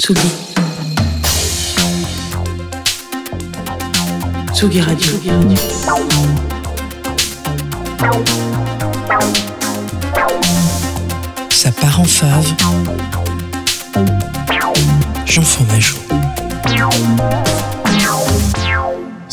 Tsugi. Tsugi Radio. Ça part en fave. Jean Fromageau.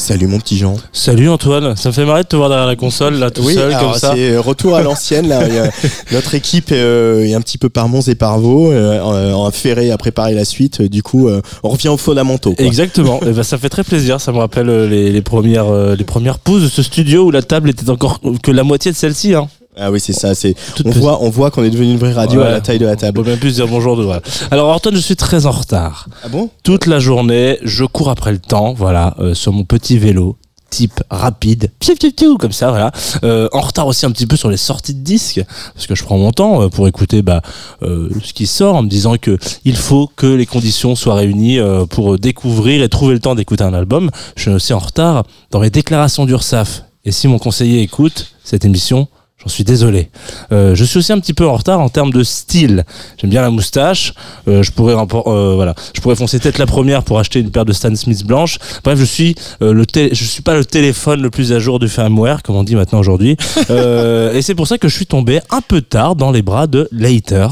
Salut mon petit Jean. Salut Antoine, ça me fait marrer de te voir derrière la console là tout seul alors comme ça. c'est euh, retour à l'ancienne là. Notre équipe euh, est un petit peu par Mons et par Vaux, euh, en, en ferré à préparer la suite. Du coup, euh, on revient aux fondamentaux. quoi. Exactement, et ben, ça fait très plaisir, ça me rappelle euh, les, les premières euh, les premières pauses de ce studio où la table était encore que la moitié de celle-ci hein. Ah oui, c'est ça. C'est on voit, on voit qu'on est devenu une vraie radio Ouais. à la taille de la On table. peut même plus dire bonjour de voilà. Alors Antoine, je suis très en retard. Ah bon? Toute la journée, je cours après le temps, voilà, euh, sur mon petit vélo type rapide, piou, piou, piou, comme ça, voilà. Euh, en retard aussi un petit peu sur les sorties de disques, parce que je prends mon temps euh, pour écouter bah, euh, ce qui sort, en me disant que il faut que les conditions soient réunies euh, pour découvrir et trouver le temps d'écouter un album. Je suis aussi en retard dans mes déclarations d'URSAF. Et si mon conseiller écoute cette émission, J'en suis désolé. Euh, je suis aussi un petit peu en retard en termes de style. J'aime bien la moustache. Euh, je pourrais euh, voilà, je pourrais foncer tête la première pour acheter une paire de Stan Smith blanche. Bref, je suis euh, le je suis pas le téléphone le plus à jour du firmware, comme on dit maintenant aujourd'hui. Euh, et c'est pour ça que je suis tombé un peu tard dans les bras de Later.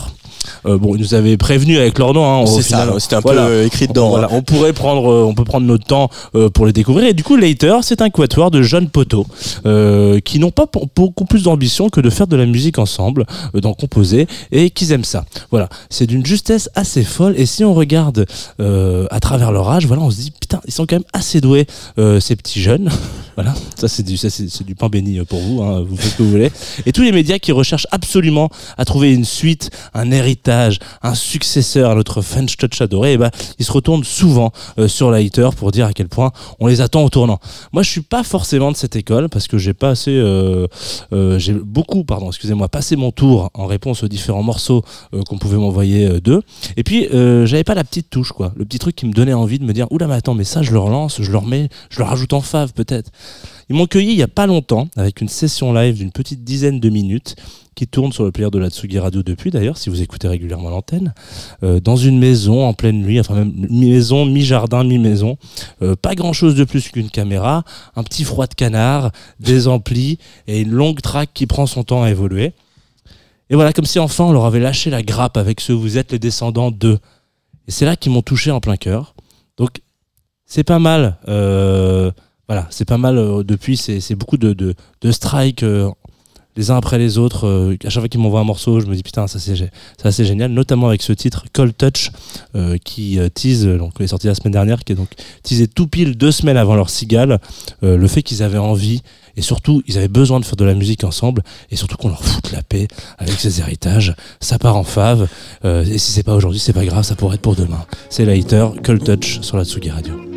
Euh, bon, ils nous avaient prévenu avec leur nom. Hein, C'est ça. C'était un Voilà. peu euh, écrit dedans. Voilà, hein. on pourrait prendre, euh, on peut prendre notre temps pour les découvrir. Et du coup, Later, c'est un quatuor de jeunes poteaux qui n'ont pas beaucoup plus d'ambition que de faire de la musique ensemble, d'en composer, et qu'ils aiment ça. Voilà, c'est d'une justesse assez folle. Et si on regarde à travers leur âge, voilà, on se dit putain, ils sont quand même assez doués ces petits jeunes. Voilà, ça c'est du, ça, c'est du pain béni euh, pour vous. Hein, vous faites ce que vous voulez. Et tous les médias qui recherchent absolument à trouver une suite, un héritage, un successeur à notre French Touch adoré, et ben ils se retournent souvent euh, sur Lighter pour dire à quel point on les attend au tournant. Moi, je suis pas forcément de cette école parce que j'ai pas assez, euh, euh, j'ai beaucoup, pardon, excusez-moi, passé mon tour en réponse aux différents morceaux euh, qu'on pouvait m'envoyer d'eux. Et puis, j'avais pas la petite touche, quoi, le petit truc qui me donnait envie de me dire, oula, mais attends, mais ça, je le relance, je le remets, je le rajoute en fave peut-être. Ils m'ont cueilli il y a pas longtemps avec une session live d'une petite dizaine de minutes qui tourne sur le player de la Tsugi Radio depuis d'ailleurs, si vous écoutez régulièrement l'antenne, euh, dans une maison en pleine nuit, enfin même mi-maison, mi-jardin, mi-maison. Euh, pas grand chose de plus qu'une caméra, un petit froid de canard, des amplis et une longue track qui prend son temps à évoluer. Et voilà, comme si enfin on leur avait lâché la grappe avec ce Vous êtes les descendants de. Et c'est là qu'ils m'ont touché en plein cœur. Donc c'est pas mal. euh, voilà, c'est pas mal euh, depuis. C'est beaucoup de, de, de strikes euh, les uns après les autres. euh, à chaque fois qu'ils m'envoient un morceau, je me dis putain, ça c'est génial. Notamment avec ce titre Cold Touch euh, qui euh, tease, euh, donc qui est sorti la semaine dernière, qui est donc teasé tout pile deux semaines avant leur cigale. le fait qu'ils avaient envie et surtout ils avaient besoin de faire de la musique ensemble et surtout qu'on leur foute la paix avec ces héritages. Ça part en fave. euh, et si c'est pas aujourd'hui, c'est pas grave, ça pourrait être pour demain. C'est Later, Cold Touch sur la Tsugi Radio.